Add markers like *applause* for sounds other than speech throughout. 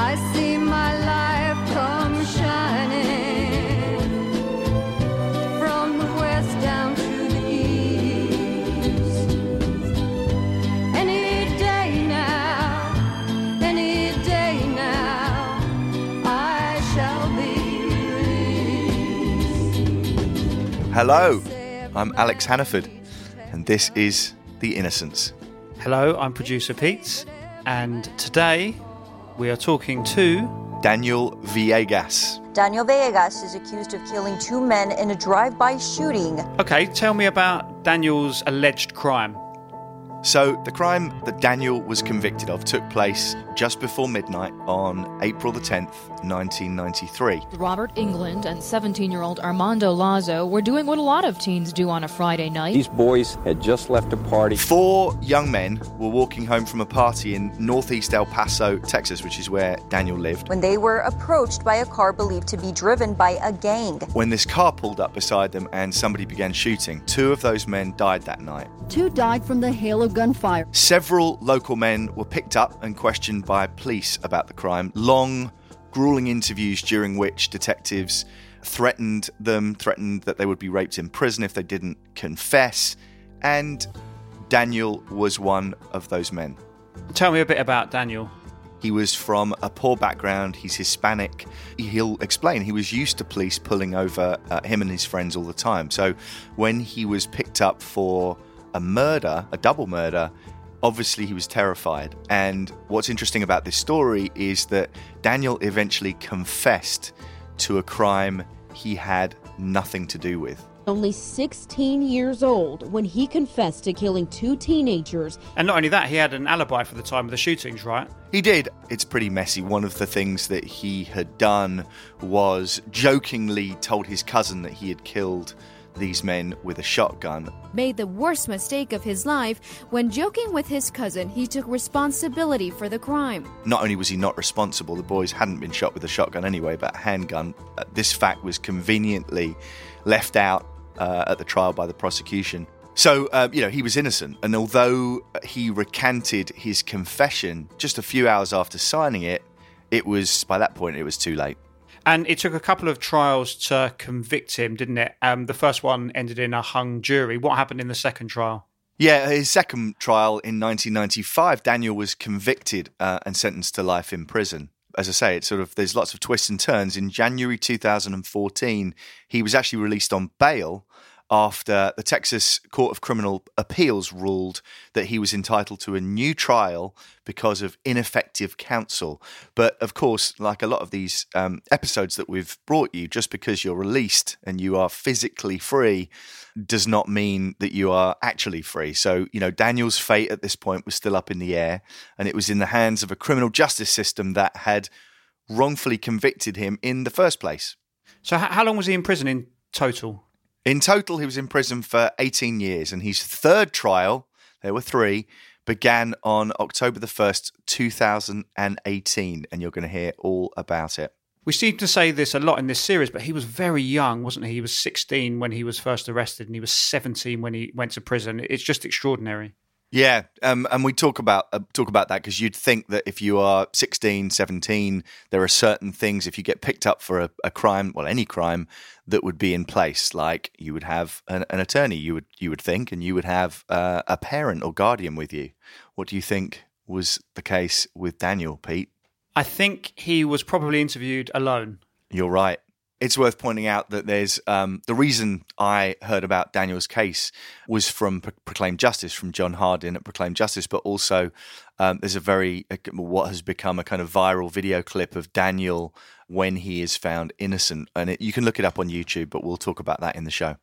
I see my life come shining from the west down to the east. Any day now, any day now, I shall be released. Hello, I'm Alex Hannaford, and this is The Innocents. Hello, I'm producer Pete, and today we are talking to Daniel Villegas. Daniel Villegas is accused of killing two men in a drive-by shooting. Okay, tell me about Daniel's alleged crime. So, the crime that Daniel was convicted of took place just before midnight on April the 10th, 1993. Robert England and 17 year old Armando Lazo were doing what a lot of teens do on a Friday night. These boys had just left a party. Four young men were walking home from a party in northeast El Paso, Texas, which is where Daniel lived, when they were approached by a car believed to be driven by a gang. when this car pulled up beside them and somebody began shooting. Two of those men died that night. Two died from the hail of gunfire. Several local men were picked up and questioned by police about the crime. Long, grueling interviews during which detectives threatened them, threatened that they would be raped in prison if they didn't confess. And Daniel was one of those men. Tell me a bit about Daniel. He was from a poor background. He's Hispanic. He'll explain he was used to police pulling over uh, him and his friends all the time. So when he was picked up for a murder, a double murder, obviously he was terrified. And what's interesting about this story is that Daniel eventually confessed to a crime he had nothing to do with. Only 16 years old when he confessed to killing two teenagers. And not only that, he had an alibi for the time of the shootings, right? He did. It's pretty messy. One of the things that he had done was jokingly told his cousin that he had killed these men with a shotgun. made the worst mistake of his life when joking with his cousin he took responsibility for the crime. Not only was he not responsible, the boys hadn't been shot with a shotgun anyway, but a handgun. Uh, this fact was conveniently left out uh, at the trial by the prosecution. So, uh, you know, he was innocent. And although he recanted his confession just a few hours after signing it, it was, by that point, it was too late. And it took a couple of trials to convict him, didn't it? Um, the first one ended in a hung jury. What happened in the second trial? Yeah, his second trial in 1995, Daniel was convicted uh, and sentenced to life in prison. As I say, it's sort of there's lots of twists and turns. In January 2014, he was actually released on bail after the Texas Court of Criminal Appeals ruled that he was entitled to a new trial because of ineffective counsel. But of course, like a lot of these um, episodes that we've brought you, just because you're released and you are physically free does not mean that you are actually free. So, you know, Daniel's fate at this point was still up in the air, and it was in the hands of a criminal justice system that had wrongfully convicted him in the first place. So, how long was he in prison in total? In total, he was in prison for 18 years, and his third trial, there were three, began on October the 1st, 2018, and you're going to hear all about it. We seem to say this a lot in this series, but he was very young, wasn't he? He was 16 when he was first arrested, and he was 17 when he went to prison. It's just extraordinary. Yeah, um, and we talk about uh, talk about that because you'd think that if you are 16, 17, there are certain things if you get picked up for a, a crime, well, any crime, that would be in place. Like you would have an, an attorney, you would you would think, and you would have uh, a parent or guardian with you. What do you think was the case with Daniel, Pete? I think he was probably interviewed alone. You're right. It's worth pointing out that there's um, the reason I heard about Daniel's case was from Pro- Proclaim Justice, from John Hardin at Proclaim Justice, but also um, there's a very what has become a kind of viral video clip of Daniel when he is found innocent, and it, you can look it up on YouTube. But we'll talk about that in the show.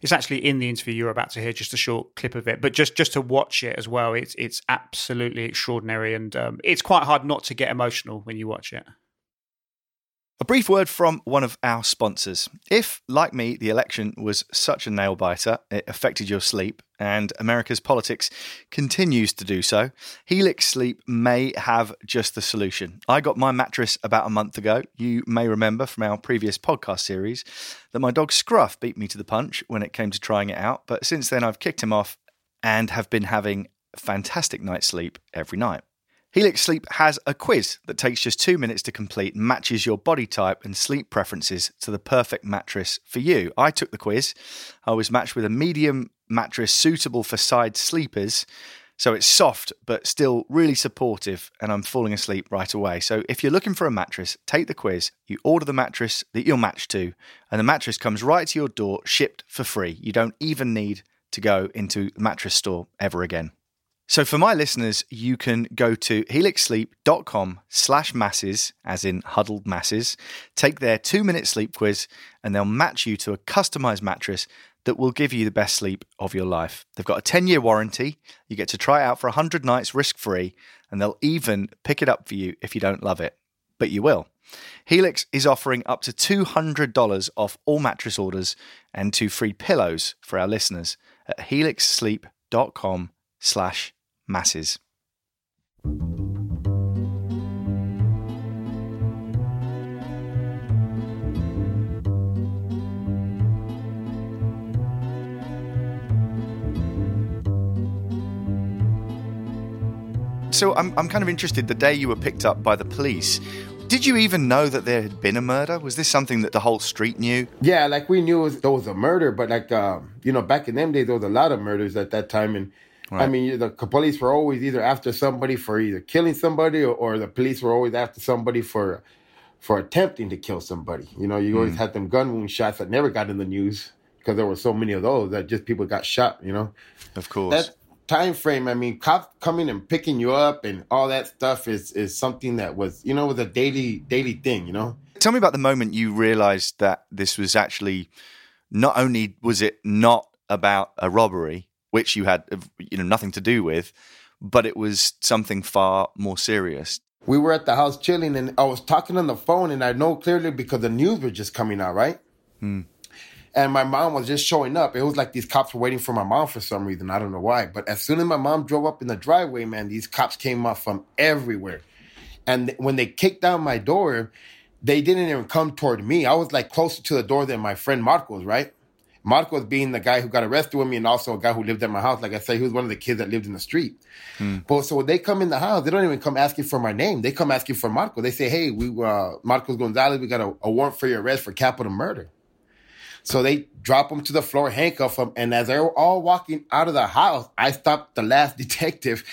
It's actually in the interview you're about to hear, just a short clip of it. But just just to watch it as well, it's it's absolutely extraordinary, and um, it's quite hard not to get emotional when you watch it. A brief word from one of our sponsors. If, like me, the election was such a nail biter, it affected your sleep, and America's politics continues to do so, Helix Sleep may have just the solution. I got my mattress about a month ago. You may remember from our previous podcast series that my dog Scruff beat me to the punch when it came to trying it out, but since then I've kicked him off and have been having fantastic night's sleep every night. Helix Sleep has a quiz that takes just two minutes to complete matches your body type and sleep preferences to the perfect mattress for you. I took the quiz. I was matched with a medium mattress suitable for side sleepers. So it's soft, but still really supportive, and I'm falling asleep right away. So if you're looking for a mattress, take the quiz. You order the mattress that you're matched to, and the mattress comes right to your door, shipped for free. You don't even need to go into the mattress store ever again. So for my listeners, you can go to helixsleep.com slash masses, as in huddled masses, take their two minute sleep quiz, and they'll match you to a customized mattress that will give you the best sleep of your life. They've got a 10 year warranty. You get to try it out for 100 nights risk free, and they'll even pick it up for you if you don't love it. But you will. Helix is offering up to $200 off all mattress orders and two free pillows for our listeners at helixsleep.com slash masses. So I'm, I'm kind of interested. The day you were picked up by the police, did you even know that there had been a murder? Was this something that the whole street knew? Yeah, like we knew was, there was a murder, but like uh, you know, back in them days, there was a lot of murders at that time, and I mean, the police were always either after somebody for either killing somebody, or, or the police were always after somebody for for attempting to kill somebody. You know, you always hmm. had them gun wound shots that never got in the news because there were so many of those that just people got shot. You know, Of course. that time frame. I mean, cops coming and picking you up and all that stuff is is something that was you know was a daily daily thing. You know. Tell me about the moment you realized that this was actually not only was it not about a robbery, which you had you know nothing to do with, but it was something far more serious. we were at the house chilling and I was talking on the phone and I know clearly because the news were just coming out, right? Hmm. And my mom was just showing up. It was like these cops were waiting for my mom for some reason. I don't know why. But as soon as my mom drove up in the driveway, man, these cops came up from everywhere. And when they kicked down my door, they didn't even come toward me. I was like closer to the door than my friend Marcos, right? Marcos being the guy who got arrested with me and also a guy who lived at my house. Like I said, he was one of the kids that lived in the street. But so when they come in the house, they don't even come asking for my name. They come asking for Marco. They say, "Hey, we uh, Marcos Gonzalez, we got a, a warrant for your arrest for capital murder." So they drop him to the floor, handcuff him, and as they're all walking out of the house, I stop the last *laughs* detective,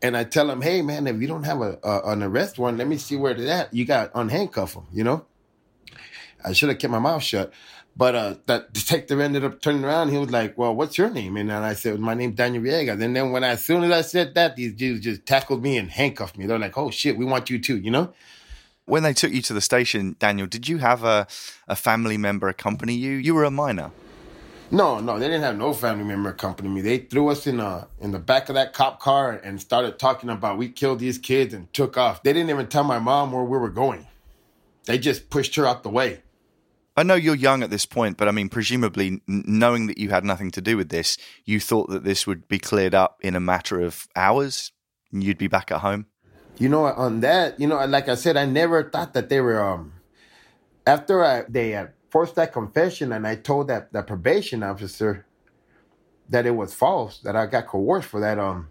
and I tell him, "Hey, man, if you don't have a, a an arrest warrant, let me see where it's at. You got unhandcuff him." You know. I should have kept my mouth shut. But uh, that detective ended up turning around. He was like, "Well, what's your name?" And then I said, "My name's Daniel Villegas." And then when I, as soon as I said that, these dudes just tackled me and handcuffed me. They're like, "Oh shit, we want you too," you know? When they took you to the station, Daniel, did you have a, a family member accompany you? You were a minor. No, no, they didn't have no family member accompany me. They threw us in uh in the back of that cop car and started talking about we killed these kids and took off. They didn't even tell my mom where we were going. They just pushed her out the way. I know you're young at this point, but I mean, presumably, knowing that you had nothing to do with this, you thought that this would be cleared up in a matter of hours and you'd be back at home. You know, on that, you know, like I said, I never thought that they were. um After I they uh, forced that confession, and I told that that probation officer that it was false, that I got coerced for that. Um,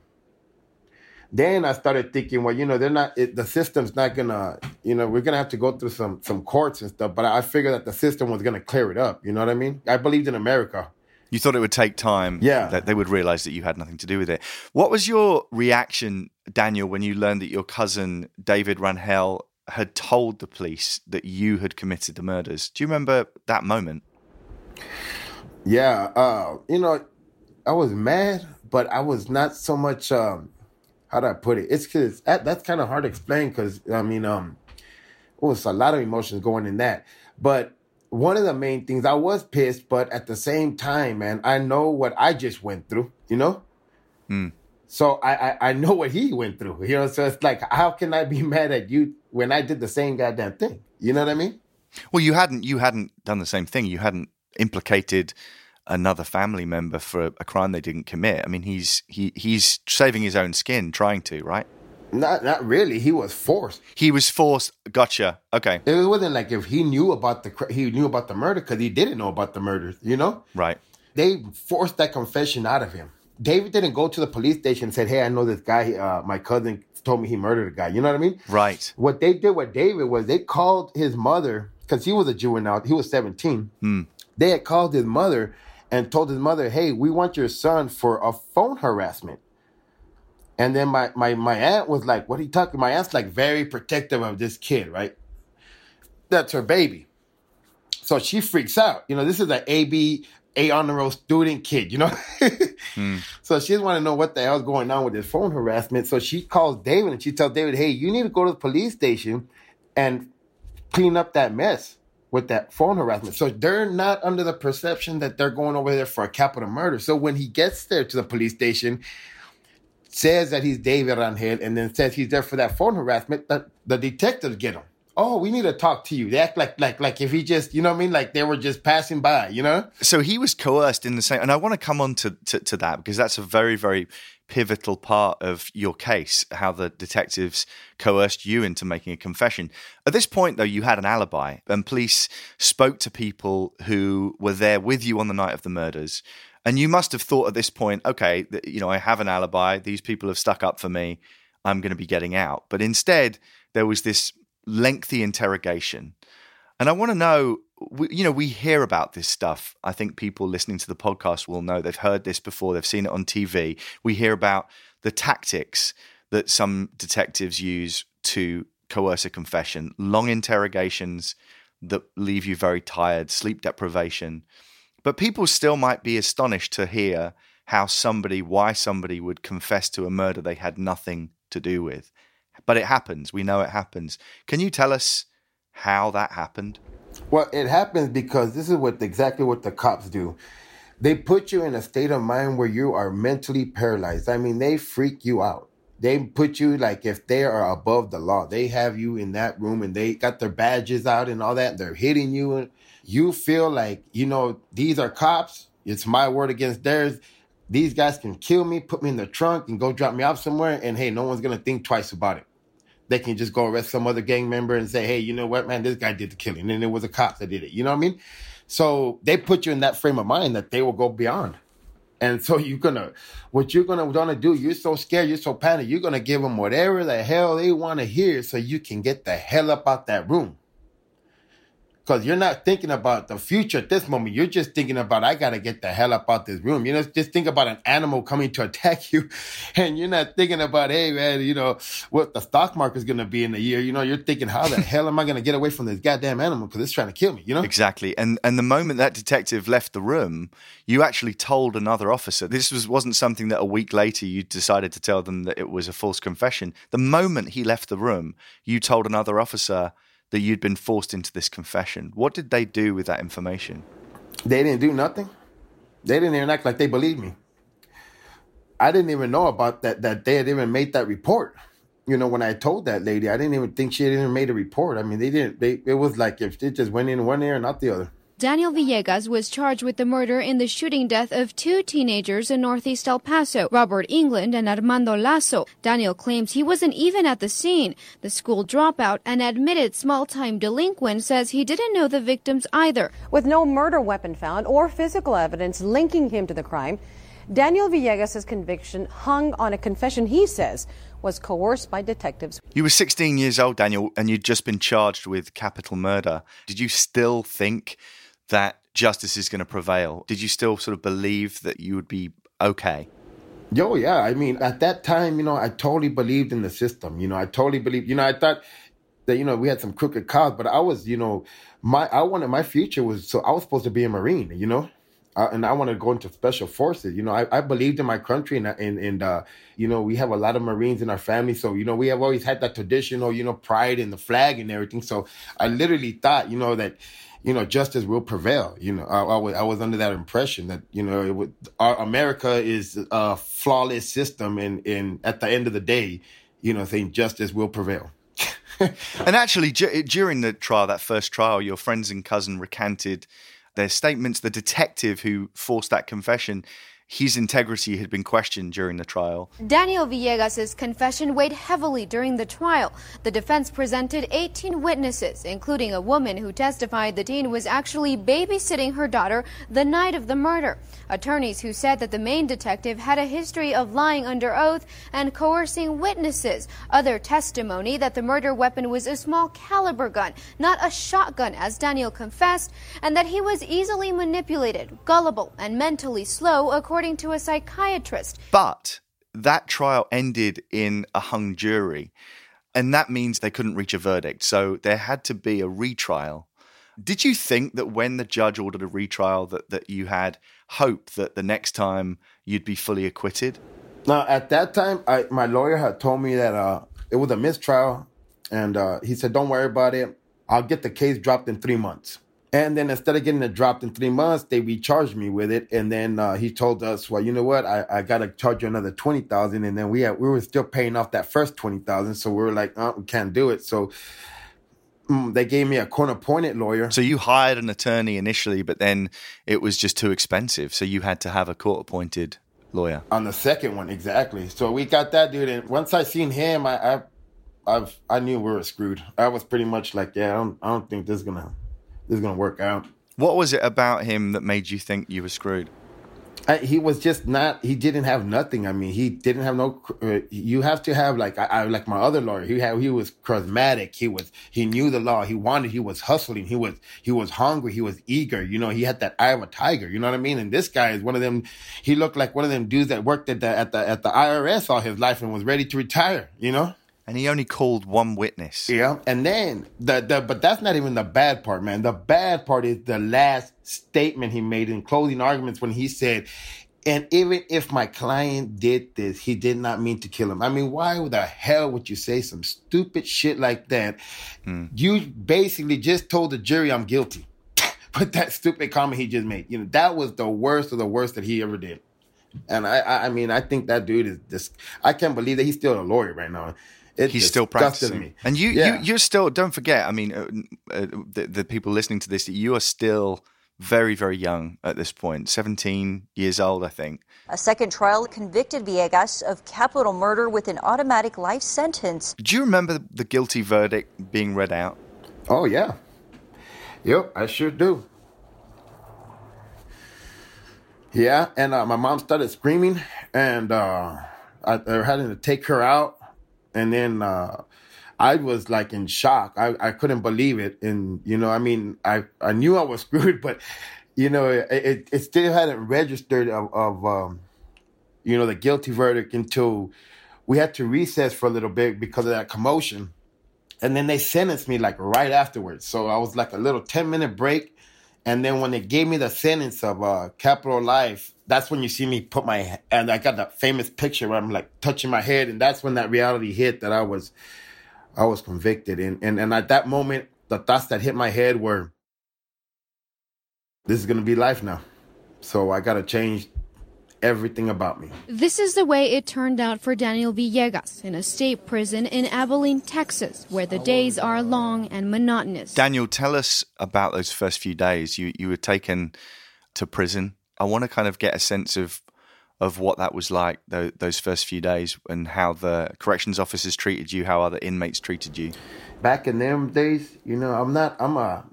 then I started thinking, well, you know, they're not. It, the system's not gonna. You know, we're gonna have to go through some some courts and stuff. But I figured that the system was gonna clear it up. You know what I mean? I believed in America. You thought it would take time. Yeah. That they would realize that you had nothing to do with it. What was your reaction, Daniel, when you learned that your cousin, David Rangel, had told the police that you had committed the murders? Do you remember that moment? Yeah, uh, you know, I was mad, but I was not so much. Um, how do I put it? It's because that's kind of hard to explain. Because I mean, um, it was a lot of emotions going in that. But one of the main things, I was pissed, but at the same time, man, I know what I just went through. You know. So I, I I know what he went through. You know, so it's like, how can I be *laughs* mad at you when I did the same goddamn thing? You know what I mean? Well, you hadn't. You hadn't done the same thing. You hadn't implicated another family member for a, a crime they didn't commit. I mean, he's he he's saving his own skin, trying to, right? Not not really. He was forced. He was forced. Gotcha. Okay. It wasn't like if he knew about the he knew about the murder because he didn't know about the murder. You know, Right. they forced that confession out of him. David didn't go to the police station and said, "Hey, I know this guy. Uh, my cousin told me he murdered a guy. You know what I mean? Right. What they did with David was they called his mother because he was a Jew now. He was 17. Hmm. They had called his mother and told his mother, "Hey, we want your son for a phone harassment." And then my my my aunt was like, "What are you talking?" My aunt's like very protective of this kid, right? That's her baby. So she freaks out. You know, this is an AB A honor roll student kid. You know, *laughs* hmm. so she doesn't want to know what the hell's going on with this phone harassment. So she calls David and she tells David, "Hey, you need to go to the police station and clean up that mess." With that phone harassment. So they're not under the perception that they're going over there for a capital murder. So when he gets there to the police station, says that he's David Rangel and then says he's there for that phone harassment, the, the detectives get him. Oh, we need to talk to you. They act like like like if he just, you know what I mean? Like they were just passing by, you know? So he was coerced in the same, and I want to come on to, to, to that because that's a very, very pivotal part of your case, how the detectives coerced you into making a confession. At this point, though, you had an alibi, and police spoke to people who were there with you on the night of the murders. And you must have thought at this point, okay, you know, I have an alibi. These people have stuck up for me. I'm going to be getting out. But instead, there was this lengthy interrogation. And I want to know, you know, we hear about this stuff. I think people listening to the podcast will know they've heard this before, they've seen it on TV. We hear about the tactics that some detectives use to coerce a confession, long interrogations that leave you very tired, sleep deprivation. But people still might be astonished to hear how somebody, why somebody would confess to a murder they had nothing to do with. But it happens. We know it happens. Can you tell us how that happened? Well, it happens because this is what exactly what the cops do. They put you in a state of mind where you are mentally paralyzed. I mean, they freak you out. They put you like if they are above the law. They have you in that room and they got their badges out and all that. They're hitting you and you feel like, you know, these are cops. It's my word against theirs. These guys can kill me, put me in the trunk and go drop me off somewhere and hey, no one's going to think twice about it they can just go arrest some other gang member and say, hey, you know what, man, this guy did the killing. And it was a cop that did it. You know what I mean? So they put you in that frame of mind that they will go beyond. And so you're gonna, what you're gonna wanna do, you're so scared, you're so panicked, you're gonna give them whatever the hell they want to hear so you can get the hell up out that room. Because you're not thinking about the future at this moment. You're just thinking about, I got to get the hell up out of this room. You know, just think about an animal coming to attack *laughs* you. And you're not thinking about, hey, man, you know, what the stock market is going to be in a year. You know, you're thinking, how the hell am I to get away from this goddamn animal? Because it's trying to kill me, you know? Exactly. And and the moment that detective left the room, you actually told another officer. This was wasn't something that a week later you decided to tell them that it was a false confession. The moment he left the room, you told another officer that you'd been forced into this confession. What did they do with that information? They didn't do nothing. They didn't even act like they believed me. I didn't even know about that that they had even made that report. You know, when I told that lady, I didn't even think she had even made a report. I mean, they didn't. They it was like if it just went in one ear and not the other. Daniel Villegas was charged with the murder in the shooting death of two teenagers in northeast El Paso, Robert England and Armando Lazo. Daniel claims he wasn't even at the scene. The school dropout and admitted small time delinquent says he didn't know the victims either. With no murder weapon found or physical evidence linking him to the crime, Daniel Villegas' conviction hung on a confession he says was coerced by detectives. You were 16 years old, Daniel, and you'd just been charged with capital murder. Did you still think that justice is going to prevail? Did you still sort of believe that you would be okay? Yo, yeah. I mean, at that time, you know, I totally believed in the system. You know, I totally believed. You know, I thought that you know we had some crooked cops, but I was, you know, my I wanted my future was so I was supposed to be a marine. You know. Uh, and I wanted to go into special forces. You know, I, I believed in my country, and and and uh, you know, we have a lot of Marines in our family, so you know, we have always had that traditional, you know, pride in the flag and everything. So I literally thought, you know, that you know, justice will prevail. You know, I, I, was, I was under that impression that, you know, it would, our, America is a flawless system. And, and at the end of the day, you know, saying justice will prevail. *laughs* and actually, d- during the trial, that first trial, your friends and cousin recanted their statements. The detective who forced that confession, his integrity had been questioned during the trial. Daniel Villegas' confession weighed heavily during the trial. The defense presented 18 witnesses, including a woman who testified the teen was actually babysitting her daughter the night of the murder. Attorneys who said that the main detective had a history of lying under oath and coercing witnesses. Other testimony that the murder weapon was a small caliber gun, not a shotgun, as Daniel confessed, and that he was easily manipulated, gullible, and mentally slow, according to a psychiatrist. But that trial ended in a hung jury, and that means they couldn't reach a verdict. So there had to be a retrial. Did you think that when the judge ordered a retrial that, that you had hope that the next time you'd be fully acquitted? Now, at that time, I, my lawyer had told me that uh, it was a mistrial, and uh, he said, "Don't worry about it. I'll get the case dropped in three months." And then instead of getting it dropped in three months, they recharged me with it. And then uh, he told us, "Well, you know what? I, I got to charge you another twenty thousand. And then we had, we were still paying off that first twenty thousand, so we were like, oh, "We can't do it." So mm, they gave me a court-appointed lawyer. So you hired an attorney initially, but then it was just too expensive. So you had to have a court appointed lawyer. on the second one exactly so we got that dude and once i seen him i i I've, i knew we were screwed i was pretty much like yeah i don't, I don't think this is gonna this is gonna work out. What was it about him that made you think you were screwed? I, he was just not he didn't have nothing. I mean he didn't have no uh, you have to have like I, I like my other lawyer he had he was charismatic. He was he knew the law. He wanted he was hustling. He was he was hungry. He was eager. You know he had that eye of a tiger. You know what i mean? And this guy is one of them he looked like one of them dudes that worked at the at the at the irs all his life and was ready to retire you know And he only called one witness. yeah, and then the the but that's not even the bad part, man. The bad part is the last statement he made in closing arguments when he said, "And even if my client did this, he did not mean to kill him." I mean, why the hell would you say some stupid shit like that? Hmm. You basically just told the jury, "I'm guilty." *laughs* But that stupid comment he just made, you know, that was the worst of the worst that he ever did. And I, I, I mean, I think that dude is just. I can't believe that he's still a lawyer right now. It He's still practicing. me. And you, Yeah. you, you're still. Don't forget. I mean, uh, uh, the, the people listening to this, that you are still very, very young at this. Seventeen years old, I think. A second trial convicted Villegas of capital murder with an automatic life sentence. Do you remember the guilty verdict being read out? Oh yeah. Yep, I sure do. Yeah, and uh, my mom started screaming, and uh, I, I had to take her out, and then uh, I was like in shock. I, I couldn't believe it, and you know, I mean, I, I knew I was *laughs* screwed, but you know, it, it, it still hadn't registered of, of um, you know, the guilty verdict until we had to recess for a little bit because of that commotion and then they sentenced me like right afterwards. So I was like a little ten minute break, and then when they gave me the sentence of uh, capital life, that's when you see me put my and I got that famous picture where I'm like touching my head, and that's when that reality hit that I was I was convicted, and and and at that moment, the thoughts that hit my head were, this is gonna be life now, so I gotta change everything about me. This is the way it turned out for Daniel Villegas in a state prison in Abilene, Texas, where the days are long and monotonous. Daniel, tell us about those first few days. You you were taken to prison. I want to kind of get a sense of of what that was like tho- those first few days and how the corrections officers treated you, how other inmates treated you. back in them days, you know, I'm not, I'm a,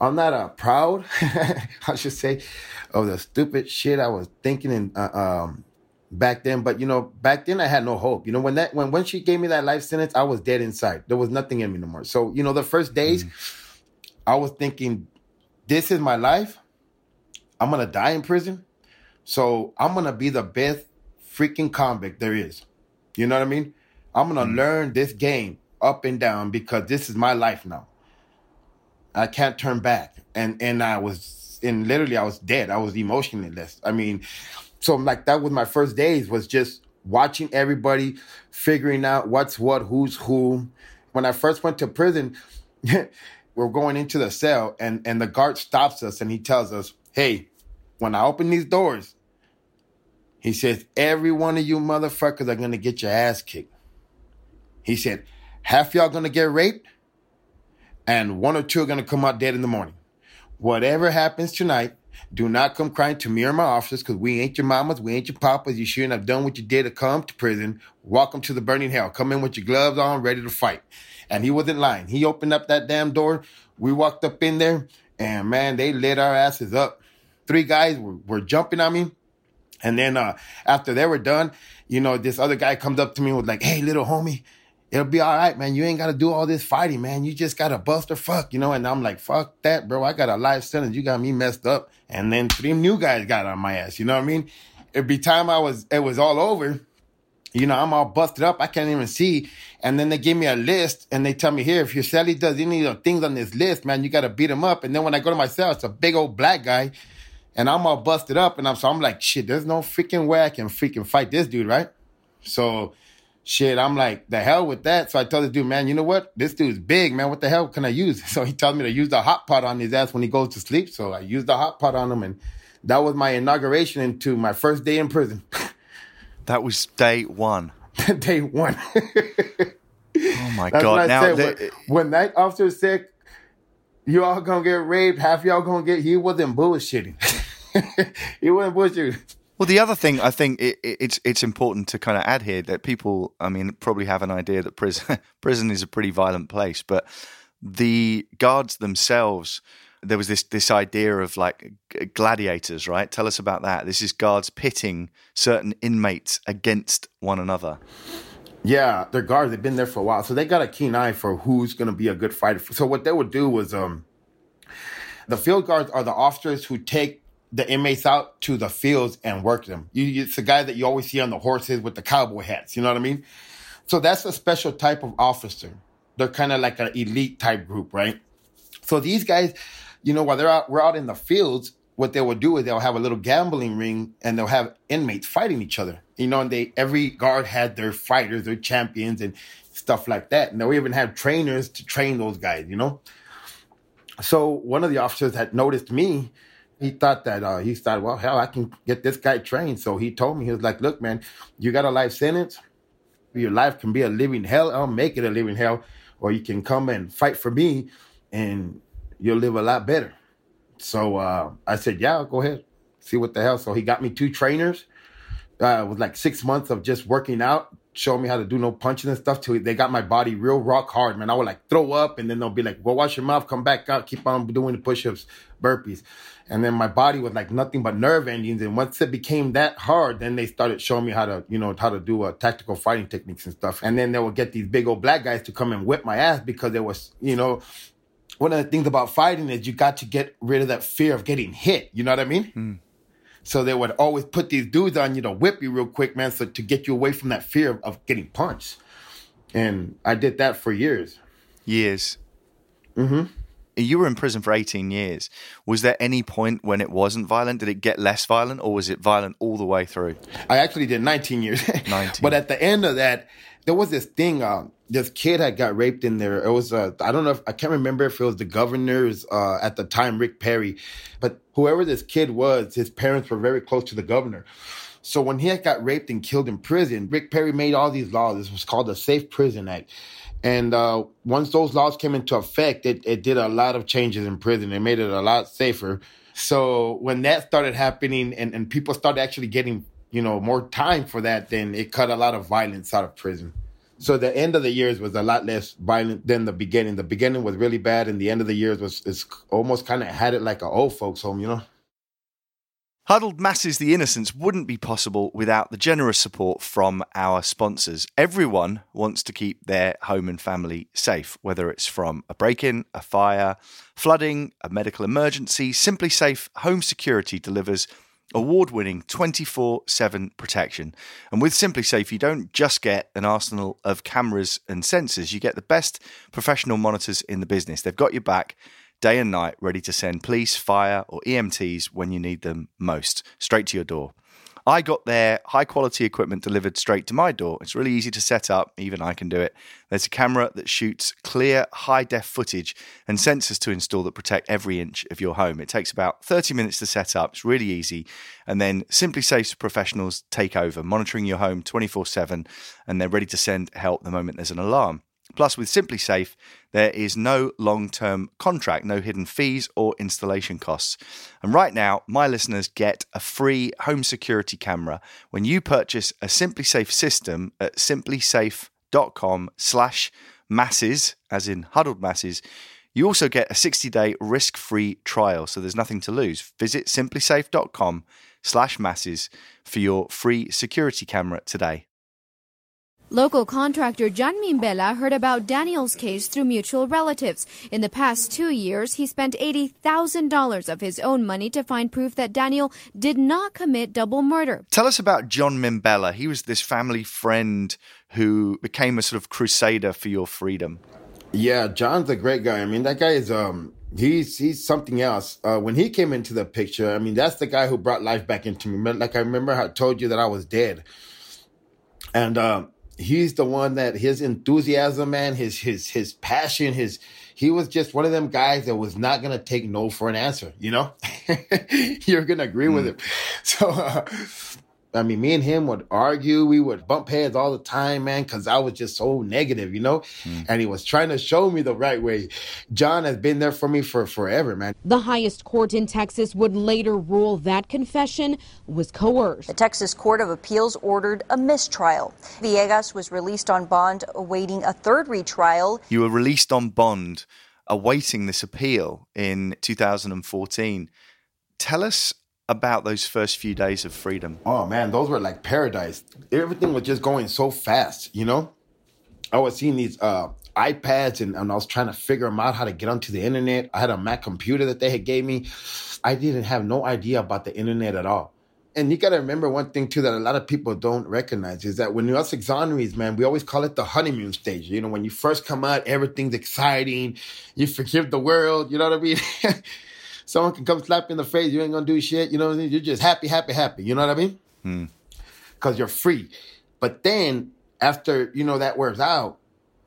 I'm not a proud, *laughs* I should say, of the stupid shit I was thinking and uh, um back then. But you know, back then I had no hope. You know, when that when when she gave me that life sentence, I was dead inside. There was nothing in me no more. So you know, the first days, I was thinking, this is my life. I'm gonna die in prison. So I'm gonna be the best freaking convict there is. You know what I mean? I'm gonna mm-hmm. learn this game up and down because this is my life now. I can't turn back. And and I was and literally I was dead. I was emotionless. I mean, so like that was my first days was just watching everybody, figuring out what's what, who's who. When I first went to prison, *laughs* we're going into the cell and and the guard stops us and he tells us, "Hey, when I open these doors, he says, every one of you motherfuckers are gonna get your ass kicked. He said, half y'all gonna get raped, and one or two are gonna come out dead in the morning. Whatever happens tonight, Do not come crying to me or my officers because we ain't your mamas, we ain't your papas. You shouldn't have done what you did to come to prison. Welcome to the burning hell. Come in with your gloves on, ready to fight. And he wasn't lying. He opened up that damn door. We walked up in there, and man, they lit our asses up. Three guys were, were jumping on me. And then uh, after they were done, you know, this other guy comes up to me was like, hey, little homie, it'll be all right, man. You ain't got to do all this fighting, man. You just got to bust or fuck, you know? And I'm like, fuck that, bro. I got a life sentence. You got me messed up. And then three new guys got on my ass, you know what I mean? Every time I was, it was all over, you know, I'm all busted up. I can't even see. And then they give me a list and they tell me here, if your celly does any of the things on this list, man, you got to beat him up. And then when I go to my cell, it's a big old black guy and I'm all busted up. And I'm, so I'm like, shit, there's no freaking way I can freaking fight this dude, right? So shit, I'm like, the hell with that. So I tell the dude, man, you know what? This dude's big, man. What the hell can I use? *laughs* So he tells me to use the hot pot on his ass when he goes to sleep. So I used the hot pot on him and that was my inauguration into my first day in prison. *laughs* That was day one. *laughs* day one. Oh my That's god! Now, said. the- when, when that officer said, you all gonna get raped, half y'all gonna get, he wasn't bullshitting. *laughs* he wasn't bullshitting. Well, the other thing I think it, it, it's it's important to kind of add here that people, I mean, probably have an idea that prison *laughs* prison is a pretty violent place, but the guards themselves, there was this this idea of like gladiators, right? Tell us about that. This is guards pitting certain inmates against one another. Yeah, they're guards. They've been there for a while, so they got a keen eye for who's going to be a good fighter. So what they would do was, um, the field guards are the officers who take the inmates out to the fields and work them. You, it's the guy that you always see on the horses with the cowboy hats. You know what I mean? So that's a special type of officer. They're kind of like an elite type group, right? So these guys, you know, while they're out, we're out in the fields, what they will do is they'll have a little gambling ring and they'll have inmates fighting each other. You know, and they every guard had their fighters, their champions, and stuff like that. And they'll even have trainers to train those guys. You know. So one of the officers had noticed me. He thought that uh, he thought, well, hell, I can get this guy trained. So he told me he was like, look, man, you got a life sentence. Your life can be a living hell. I'll make it a living hell, or you can come and fight for me, and you'll live a lot better. So uh, I said, yeah, go ahead, see what the hell. So he got me two trainers. Uh, it was like six months of just working out, showing me how to do no punching and stuff. Till they got my body real rock hard, man. I would like throw up, and then they'll be like, "Go wash your mouth, come back out, keep on doing the push-ups, burpees." And then my body was like nothing but nerve endings. And once it became that hard, then they started showing me how to, you know, how to do uh, tactical fighting techniques and stuff. And then they would get these big old black guys to come and whip my ass because there was, you know, one of the things about fighting is you got to get rid of that fear of getting hit. You know what I mean? So they would always put these dudes on you to whip you real quick, man, so to get you away from that fear of, of getting punched. And I did that for years. Years. Mm-hmm. You were in prison for 18 years. Was there any point when it wasn't violent? Did it get less violent or was it violent all the way through? I actually did 19 years. *laughs* 19. but at the end of that, there was this thing. Uh, this kid had got raped in there. It was uh, I don't know if I can't remember if it was the governor's uh, at the time, Rick Perry, but whoever this kid was, his parents were very close to the governor. So when he had got raped and killed in prison, Rick Perry made all these laws. This was called the Safe Prison Act. And uh, once those laws came into effect, it, it did a lot of changes in prison. It made it a lot safer. So when that started happening and, and people started actually getting, you know, more time for that, then it cut a lot of violence out of prison. So the end of the years was a lot less violent than the beginning. The beginning was really bad, and the end of the years was is almost kind of had it like a old folks home, you know. Huddled Masses the Innocents wouldn't be possible without the generous support from our sponsors. Everyone wants to keep their home and family safe, whether it's from a break in, a fire, flooding, a medical emergency. SimpliSafe Home Security delivers award winning 24 7 protection. And with SimpliSafe, you don't just get an arsenal of cameras and sensors, you get the best professional monitors in the business. They've got your back day and night, ready to send police, fire, or EMTs when you need them most, straight to your door. I got their high quality equipment delivered straight to my door. It's really easy to set up, even I can do it. There's a camera that shoots clear, high def footage and sensors to install that protect every inch of your home. It takes about 30 minutes to set up, it's really easy. And then SimpliSafe's professionals take over, monitoring your home 24 7, and they're ready to send help the moment there's an alarm. Plus, with SimpliSafe, there is no long term contract, no hidden fees or installation costs. And right now, my listeners get a free home security camera when you purchase a SimpliSafe system at simplisafe.com slash masses, as in huddled masses. You also get a 60-day risk-free trial, so there's nothing to lose. Visit simplisafe.com slash masses for your free security camera today. Local contractor Jan Mimbela heard about Daniel's case through mutual relatives. In the past two years, he spent $80,000 of his own money to find proof that Daniel did not commit double murder. Tell us about John Mimbela. He was this family friend who became a sort of crusader for your freedom. Yeah, John's a great guy. I mean, that guy is um he's he's something else. Uh, when he came into the picture, I mean, that's the guy who brought life back into me. Like I remember how I told you that I was dead, and um, he's the one that his enthusiasm, man, his his his passion, his he was just one of them guys that was not gonna take no for an answer. You know, *laughs* you're gonna agree with him. *laughs* So. Uh, I mean, me and him would argue. We would bump heads all the time, man, because I was just so negative, you know? Mm. And he was trying to show me the right way. John has been there for me for forever, man. The highest court in Texas would later rule that confession was coerced. The Texas Court of Appeals ordered a mistrial. Villegas was released on bond awaiting a third retrial. You were released on bond, awaiting this appeal in 2014. Tell us about those first few days of freedom. Oh man, those were like paradise. Everything was just going so fast, you know? I was seeing these uh iPads and, and I was trying to figure them out how to get onto the internet. I had a Mac computer that they had gave me. I didn't have no idea about the internet at all. And you got to remember one thing too that a lot of people don't recognize is that when you're us exonerees, man, we always call it the honeymoon stage. You know, when you first come out, everything's exciting. You forgive the world. You know what I mean? *laughs* Someone can come slap you in the face. You ain't gonna do shit. You know what I mean? You're just happy, happy, happy. You know what I mean? Hmm. Because you're free. But then after you know that wears out,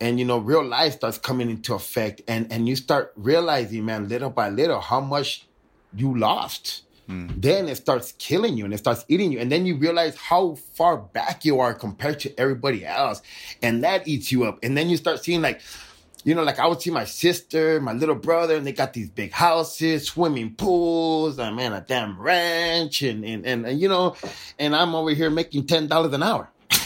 and you know real life starts coming into effect, and and you start realizing, man, little by little, how much you lost. Then it starts killing you and it starts eating you. And then you realize how far back you are compared to everybody else. And that eats you up. And then you start seeing like, you know, like I would see my sister, my little brother, and they got these big houses, swimming pools, and man, a damn ranch, and and and, and you know, and I'm over here making ten dollars an hour. *laughs*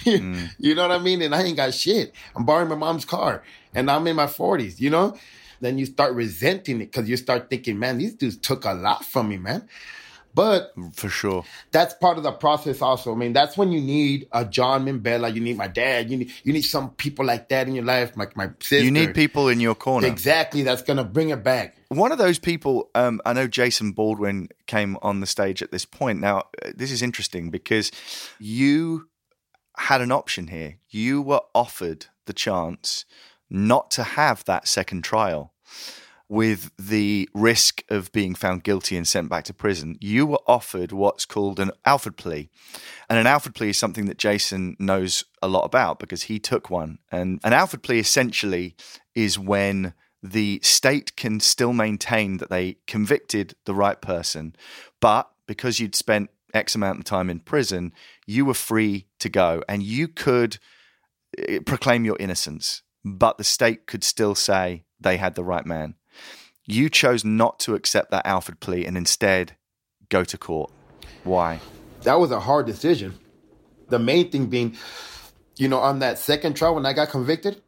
Mm. You know what I mean? And I ain't got shit. I'm borrowing my mom's car, and I'm in my forties. You know, then you start resenting it because you start thinking, man, these dudes took a lot from me, man. But for sure, that's part of the process. Also, I mean, that's when you need a John Mimbela. You need my dad. You need you need some people like that in your life, like my sister. You need people in your corner. Exactly. That's gonna bring it back. One of those people, um, I know Jason Baldwin came on the stage at this point. Now, uh, this is interesting because you had an option here. You were offered the chance not to have that second trial with the risk of being found guilty and sent back to prison. You were offered what's called an Alford plea. And an Alford plea is something that Jason knows a lot about because he took one. And an Alford plea essentially is when the state can still maintain that they convicted the right person, but because you'd spent X amount of time in prison, you were free to go and you could eh, proclaim your innocence, but the state could still say they had the right man. You chose not to accept that Alford plea and instead go to court. Why? That was a hard decision. The main thing being, you know, on that second trial when I got convicted,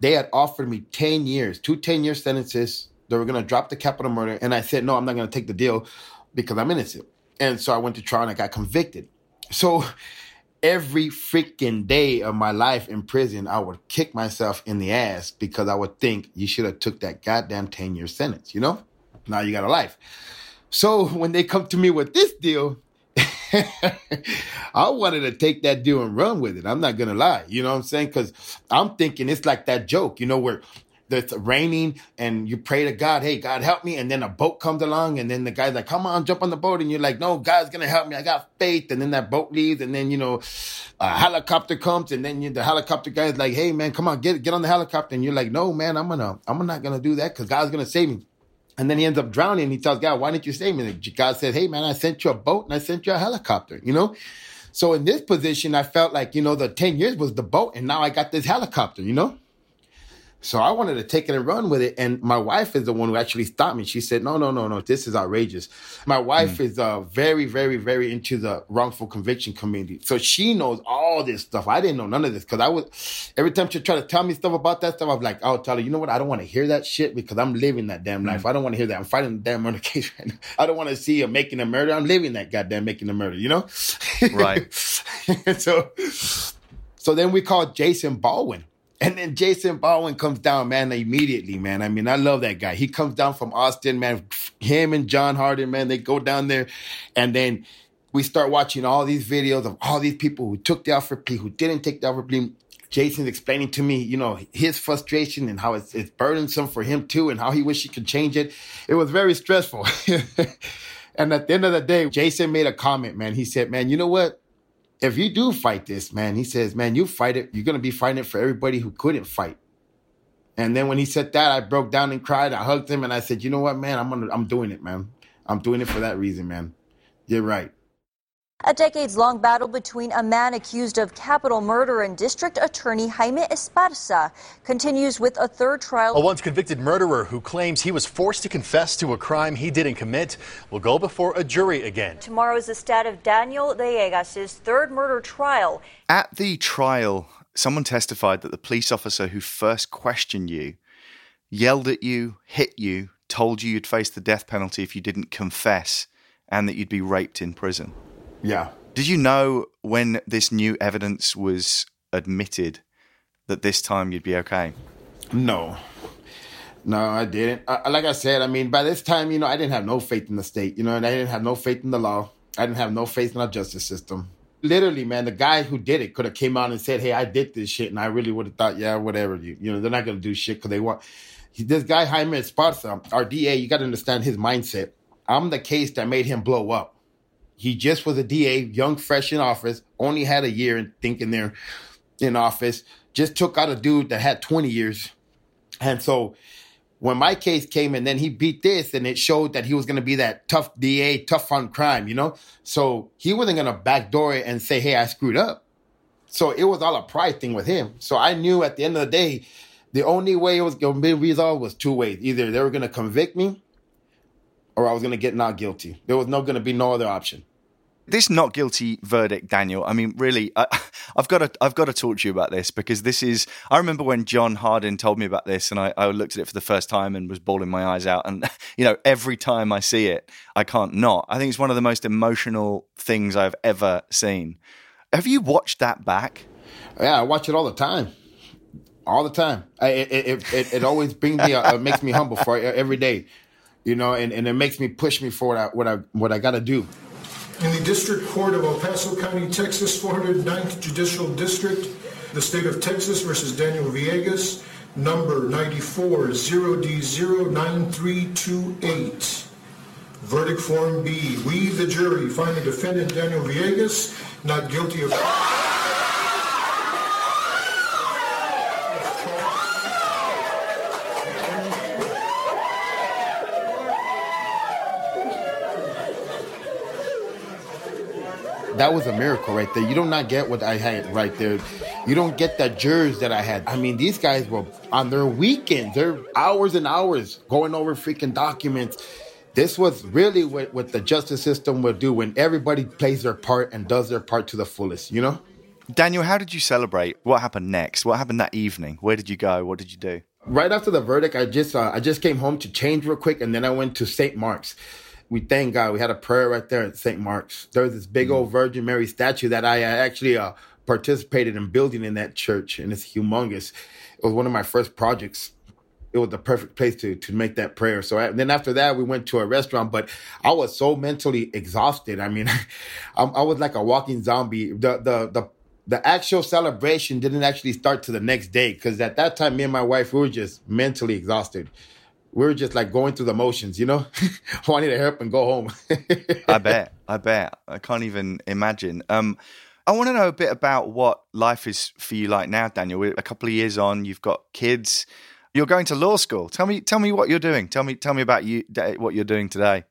they had offered me 10 years, two 10 year sentences. They were going to drop the capital murder. And I said, no, I'm not going to take the deal because I'm innocent. And so I went to trial and I got convicted. So every freaking day of my life in prison, I would kick myself in the ass because I would think you should have took that goddamn 10 year sentence, you know? Now you got a life. So when they come to me with this deal, *laughs* I wanted to take that deal and run with it. I'm not gonna lie. You know what I'm saying? Because I'm thinking it's like that joke, you know, where it's raining and you pray to God, hey, God help me, and then a boat comes along, and then the guy's like, Come on, jump on the boat, and you're like, No, God's gonna help me. I got faith, and then that boat leaves, and then you know, a helicopter comes, and then you, the helicopter guy's like, Hey man, come on, get get on the helicopter, and you're like, No, man, I'm gonna I'm not gonna do that because God's gonna save me. And then he ends up drowning. He tells God, why didn't you save me? And God says, Hey, man, I sent you a boat and I sent you a helicopter, you know? So in this position, I felt like, you know, the 10 years was the boat and now I got this helicopter, you know? So I wanted to take it and run with it. And my wife is the one who actually stopped me. She said, no, no, no, no, this is outrageous. My wife is uh, very, very, very into the wrongful conviction community. So she knows all this stuff. I didn't know none of this because I was, every time she tried to tell me stuff about that stuff, I'm like, I'll tell her, you know what? I don't want to hear that shit because I'm living that damn life. I don't want to hear that. I'm fighting the damn murder *laughs* case right now. I don't want to see her making a murder. I'm living that goddamn making a murder, you know? Right. *laughs* so, so then we called Jason Baldwin. And then Jason Baldwin comes down, man, immediately, man. I mean, I love that guy. He comes down from Austin, man. Him and John Harden, man, they go down there. And then we start watching all these videos of all these people who took the Alford plea, who didn't take the Alford plea. Jason's explaining to me, you know, his frustration and how it's, it's burdensome for him too, and how he wish he could change it. It was very stressful. *laughs* and at the end of the day, Jason made a comment, man. He said, man, you know what? If you do fight this, man, he says, man, you fight it. You're going to be fighting it for everybody who couldn't fight. And then when he said that, I broke down and cried. I hugged him and I said, you know what, man, I'm gonna, I'm doing it, man. I'm doing it for that reason, man. You're right. A decades long battle between a man accused of capital murder and District Attorney Jaime Esparza continues with a third trial. A once convicted murderer who claims he was forced to confess to a crime he didn't commit will go before a jury again. Tomorrow is the stat of Daniel Villegas' third murder trial. At the trial, someone testified that the police officer who first questioned you yelled at you, hit you, told you you'd face the death penalty if you didn't confess, and that you'd be raped in prison. Yeah. Did you know when this new evidence was admitted that this time you'd be okay? No. No, I didn't. I, like I said, I mean, by this time, you know, I didn't have no faith in the state, you know, and I didn't have no faith in the law. I didn't have no faith in our justice system. Literally, man, the guy who did it could have came out and said, "Hey, I did this shit," and I really would have thought, "Yeah, whatever." You, you know, they're not gonna do shit because they want. This guy Jaime Esparza, our DA, you got to understand his mindset. I'm the case that made him blow up. He just was a DA, young, fresh in office, only had a year in thinking they're in office, just took out a dude that had 20 years. And so when my case came and then he beat this and it showed that he was going to be that tough DA, tough on crime, you know? So he wasn't going to backdoor it and say, hey, I screwed up. So it was all a pride thing with him. So I knew at the end of the day, the only way it was going to be resolved was two ways. Either they were going to convict me or I was going to get not guilty. There was no going to be no other option. This not guilty verdict, Daniel. I mean, really, I, have got to, I've got to talk to you about this because this is. I remember when John Hardin told me about this, and I, I looked at it for the first time and was bawling my eyes out. And *laughs* you know, every time I see it, I can't not. I think it's one of the most emotional things I've ever seen. Have you watched that back? Yeah, I watch it all the time all the time. I, it, it, it, it, always brings me, uh, makes me humble for every day, you know, and, and it makes me push me for what I, what I, what I got to do. In the District Court of El Paso County, Texas, 409th Judicial District, the state of Texas versus Daniel Villegas, number 94-0D09328. Verdict Form B. We, the jury, find the defendant Daniel Villegas not guilty of... that was a miracle right there. You do not get what I had right there. You don't get the jurors that I had. I mean, these guys were on their weekends, their hours and hours going over freaking documents. This was really what, what the justice system would do when everybody plays their part and does their part to the fullest, you know? Daniel, how did you celebrate? What happened next? What happened that evening? Where did you go? What did you do? Right after the verdict, I just uh, I just came home to change real quick, and then I went to St. Mark's we thank God. We had a prayer right there at St. Mark's. There was this big old Virgin Mary statue that I actually uh, participated in building in that church, and it's humongous. It was one of my first projects. It was the perfect place to to make that prayer. So I, then after that, we went to a restaurant, but I was so mentally exhausted. I mean, *laughs* I, I was like a walking zombie. The the the the actual celebration didn't actually start to the next day because at that time, me and my wife we were just mentally exhausted we were just like going through the motions, you know, *laughs* wanting to help and go home. *laughs* I bet. I bet. I can't even imagine. Um, I want to know a bit about what life is for you like now, Daniel. We're a couple of years on. You've got kids. You're going to law school. Tell me, tell me what you're doing. Tell me, tell me about you. What you're doing today.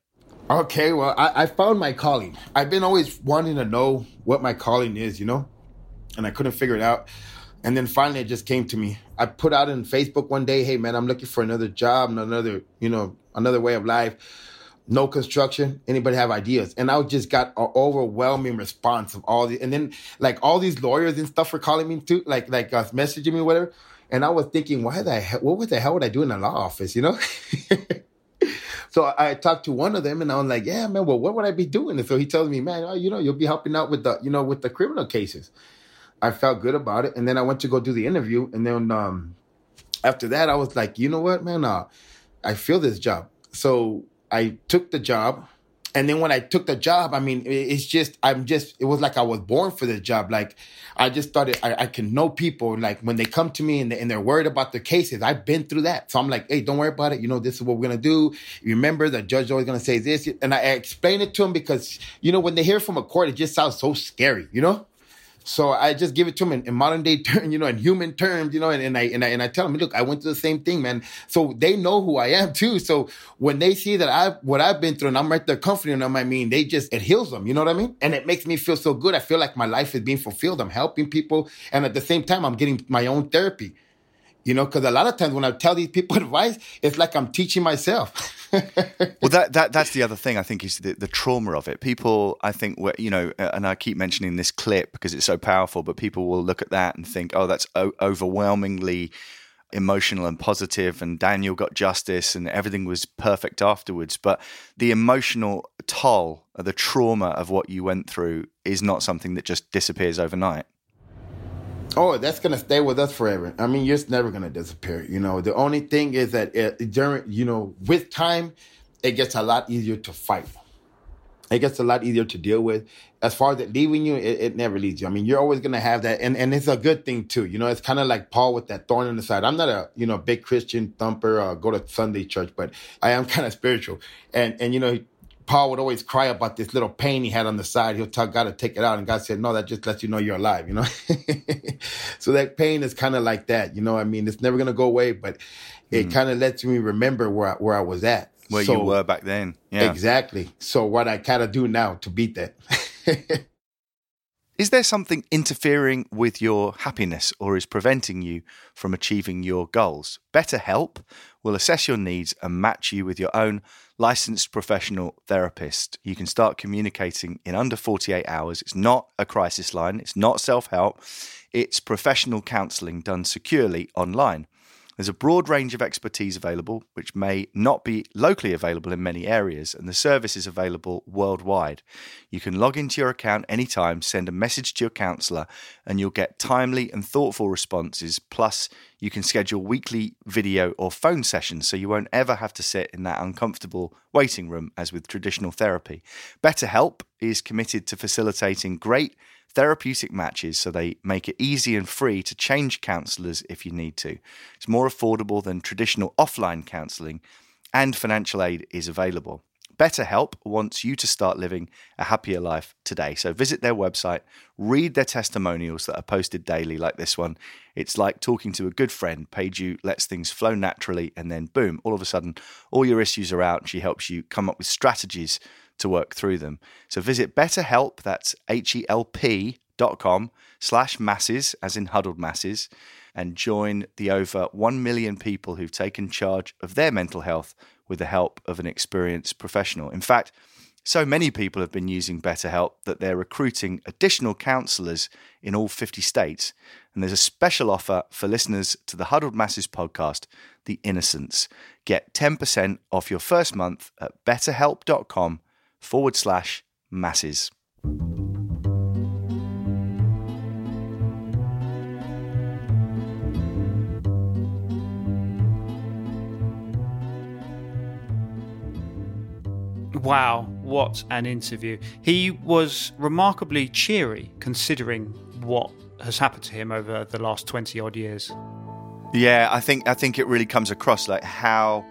Okay, well, I, I found my calling. I've been always wanting to know what my calling is, you know, and I couldn't figure it out. And then finally, it just came to me. I put out in Facebook one day, "Hey, man, I'm looking for another job, another, you know, another way of life. No construction. Anybody have ideas?" And I just got an overwhelming response of all the, and then like all these lawyers and stuff were calling me too, like like uh, messaging me, whatever. And I was thinking, why the hell, what would the hell would I do in a law office, you know? *laughs* So I talked to one of them and I was like, yeah, man, well, what would I be doing? And so he tells me, man, oh, you know, you'll be helping out with the, you know, with the criminal cases. I felt good about it. And then I went to go do the interview. And then um, after that, I was like, you know what, man, uh, I feel this job. So I took the job. And then when I took the job, I mean, it's just, I'm just, it was like I was born for this job. Like, I just started, I, I can know people, like, when they come to me and, they, and they're worried about their cases, I've been through that. So I'm like, hey, don't worry about it. You know, this is what we're going to do. Remember, the judge always going to say this. And I explain it to them because, you know, when they hear from a court, it just sounds so scary, you know? So I just give it to them in, in modern day *laughs* terms, you know, in human terms, you know, and, and I and I and I tell them, look, I went through the same thing, man. So they know who I am *laughs* too. So when they see that I what I've been through and I'm right there comforting them, I mean, they just it heals them, you know what I mean? And it makes me feel so good. I feel like my life is being fulfilled. I'm helping people, and at the same time, I'm getting my own therapy. You know, because a lot of times when I tell these people *laughs* advice, it's like I'm teaching myself. *laughs* well, that, that that's the other thing I think is the, the trauma of it. People, I think, were, you know, and I keep mentioning this clip because it's so powerful, but people will look at that and think, oh, that's o- overwhelmingly emotional and positive, and Daniel got justice, and everything was perfect afterwards. But the emotional toll, the trauma of what you went through, is not something that just disappears overnight. Oh, that's gonna stay with us forever. I mean, it's never gonna disappear. You know, the only thing is that it, during, you know, with time, it gets a lot easier to fight. It gets a lot easier to deal with. As far as it leaving you, it, it never leaves you. I mean, you're always gonna have that, and and it's a good thing too. You know, it's kind of like Paul with that thorn in the side. I'm not a you know big Christian thumper, or go to Sunday church, but I am *laughs* kind of spiritual, and and you know Paul would always cry about this little pain he had on the side. He'll tell God to take it out, and God said, "No, that just lets you know you're alive." You know, *laughs* so that pain is kind of like that. You know, I mean, it's never gonna go away, but it mm. kind of lets me remember where I, where I was at, where so, you were back then. Yeah, exactly. So what I kind of do now to beat that. *laughs* Is there something interfering with your happiness or is preventing you from achieving your goals? BetterHelp will assess your needs and match you with your own licensed professional therapist. You can start communicating in under 48 hours. It's not a crisis line, it's not self help, it's professional counseling done securely online. There's a broad range of expertise available, which may not be locally available in many areas, and the service is available worldwide. You can log into your account anytime, send a message to your counsellor, and you'll get timely and thoughtful responses. Plus, you can schedule weekly video or phone sessions so you won't ever have to sit in that uncomfortable waiting room as with traditional therapy. BetterHelp is committed to facilitating great therapeutic matches so they make it easy and free to change counsellors if you need to. It's more affordable than traditional offline counselling, and financial aid is available. BetterHelp wants you to start living a happier life today. So visit their website, read their testimonials that are posted daily, like this one. It's like talking to a good friend. Peju lets things flow naturally, and then boom, all of a sudden, all your issues are out, and she helps you come up with strategies to work through them. So visit BetterHelp, that's H-E-L-P dot com slash masses, as in huddled masses, and join the over 1 million people who've taken charge of their mental health with the help of an experienced professional. In fact, so many people have been using BetterHelp that they're recruiting additional counselors in all 50 states. And there's a special offer for listeners to the Huddled Masses podcast, The Innocents. Get 10% off your first month at betterhelp.com forward slash masses. Wow, what an interview. He was remarkably cheery considering what has happened to him over the last 20 odd years. Yeah, I think I think it really comes across like how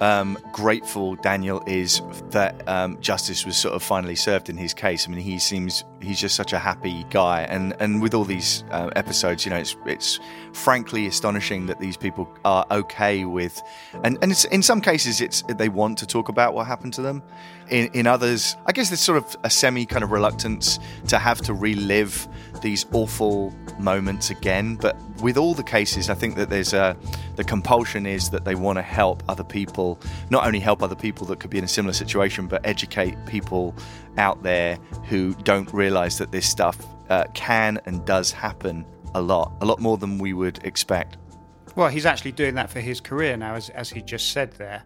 um, grateful Daniel is that um, justice was sort of finally served in his case. I mean, he seems he's just such a happy guy, and and with all these uh, episodes, you know, it's it's frankly astonishing that these people are okay with, and and in some cases, it's they want to talk about what happened to them. In in others, I guess there's sort of a semi kind of reluctance to have to relive these awful moments again. But with all the cases, I think that there's a the compulsion is that they want to help other people, not only help other people that could be in a similar situation, but educate people out there who don't realize that this stuff uh, can and does happen a lot, a lot more than we would expect. Well, he's actually doing that for his career now, as, as he just said there.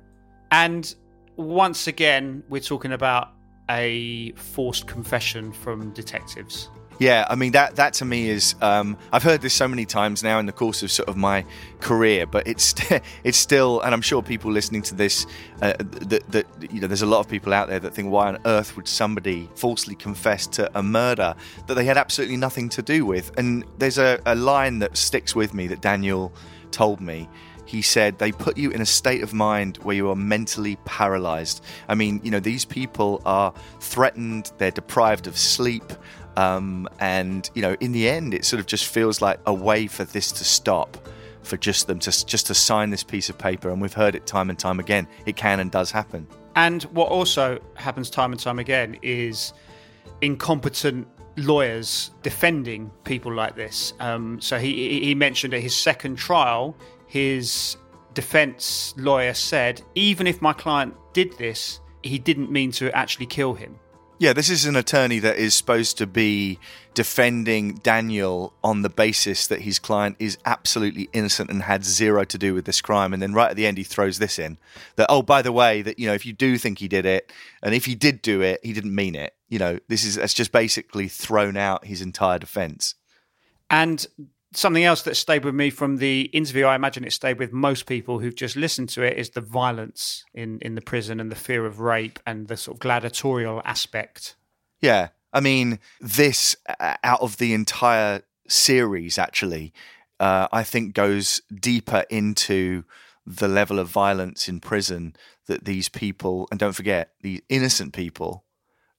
And once again, we're talking about a forced confession from detectives. Yeah, I mean that that to me is um, I've heard this so many times now in the course of sort of my career, but it's *laughs* it's still, and I'm sure people listening to this uh, that, you know there's a lot of people out there that think why on earth would somebody falsely confess to a murder that they had absolutely nothing to do with? And there's a, a line that sticks with me that Daniel told me he said they put you in a state of mind where you are mentally paralyzed. I mean, you know, these people are threatened, they're deprived of sleep, um, and you know, in the end, it sort of just feels like a way for this to stop, for just them to just to sign this piece of paper. And we've heard it time and time again. It can and does happen. And what also happens time and time again is incompetent lawyers defending people like this. Um, so he he mentioned at his second trial, his defense lawyer said, even if my client did this, he didn't mean to actually kill him. Yeah, this is an attorney that is supposed to be defending Daniel on the basis that his client is absolutely innocent and had zero to do with this crime. And then right at the end, he throws this in that, oh, by the way, that, you know, if you do think he did it, and if he did do it, he didn't mean it. You know, this is, that's just basically thrown out his entire defense. And something else that stayed with me from the interview, I imagine it stayed with most people who've just listened to it, is the violence in, in the prison and the fear of rape and the sort of gladiatorial aspect. Yeah. I mean, this uh, out of the entire series, actually, uh, I think goes deeper into the level of violence in prison that these people, and don't forget, these innocent people,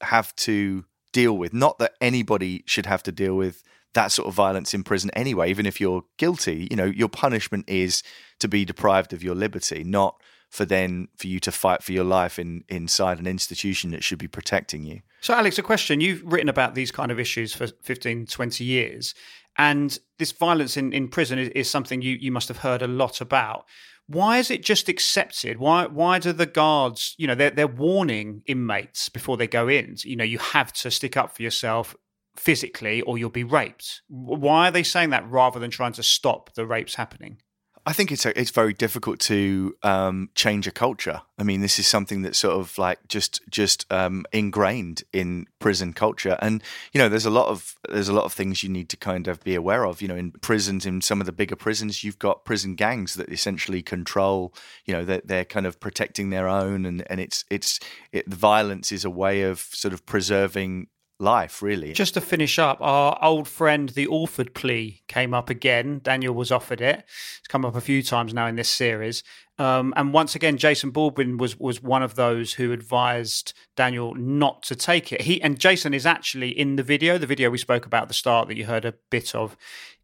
have to deal with. Not that anybody should have to deal with that sort of violence in prison anyway, even if you're guilty. You know, your punishment is to be deprived of your liberty, not for then for you to fight for your life in inside an institution that should be protecting you. So Alex, a question. You've written about these kind of issues for 15, 20 years. And this violence in, in prison is, is something you, you must have heard a lot about. Why is it just accepted? Why why do the guards, you know, they're they're warning inmates before they go in. You know, you have to stick up for yourself physically or you'll be raped. Why are they saying that rather than trying to stop the rapes happening? I think it's a, it's very difficult to um, change a culture. I mean, this is something that's sort of like just just um, ingrained in prison culture, and you know, there's a lot of there's a lot of things you need to kind of be aware of. You know, in prisons, in some of the bigger prisons, you've got prison gangs that essentially control. You know, they're, they're kind of protecting their own, and and it's it's it, violence is a way of sort of preserving life, really. Just to finish up, our old friend, the Alford plea, came up again. Daniel was offered it. It's come up a few times now in this series. Um, and once again, Jason Baldwin was was one of those who advised Daniel not to take it. He and Jason is actually in the video, the video we spoke about at the start that you heard a bit of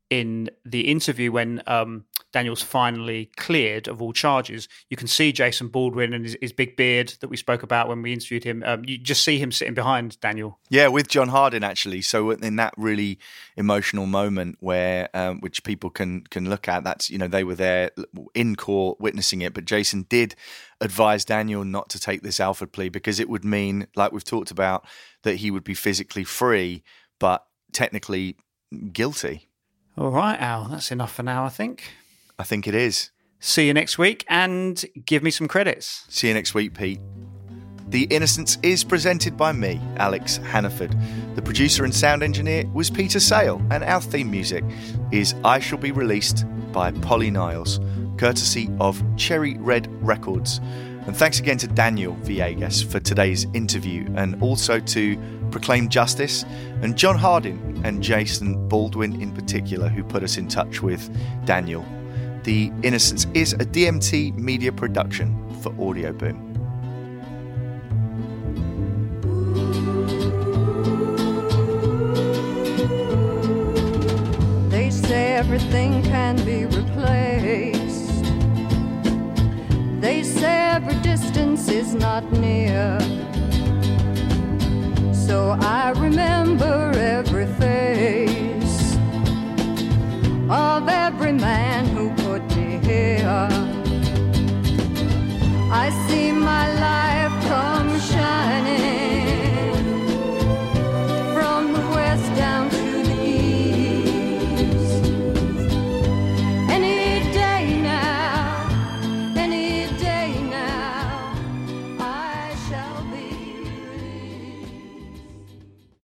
in the interview when um, Daniel's finally cleared of all charges. You can see Jason Baldwin and his, his big beard that we spoke about when we interviewed him. Um, you just see him sitting behind Daniel. Yeah, with John Hardin actually. So in that really emotional moment where, um, which people can can look at, that's you know they were there in court witnessing it, but Jason did advise Daniel not to take this Alford plea because it would mean, like we've talked about, that he would be physically free, but technically guilty. All right, Al, that's enough for now, I think. I think it is. See you next week and give me some credits. See you next week, Pete. The Innocents is presented by me, Alex Hannaford. The producer and sound engineer was Peter Sale, and our theme music is I Shall Be Released by Polly Niles, courtesy of Cherry Red Records. And thanks again to Daniel Villegas for today's interview, and also to Proclaim Justice and John Hardin and Jason Baldwin in particular, who put us in touch with Daniel. The Innocents is a DMT media production for Audioboom. They say everything can be replaced. They say every distance is not near so I remember every face of every man who put me here. I see my life come shining.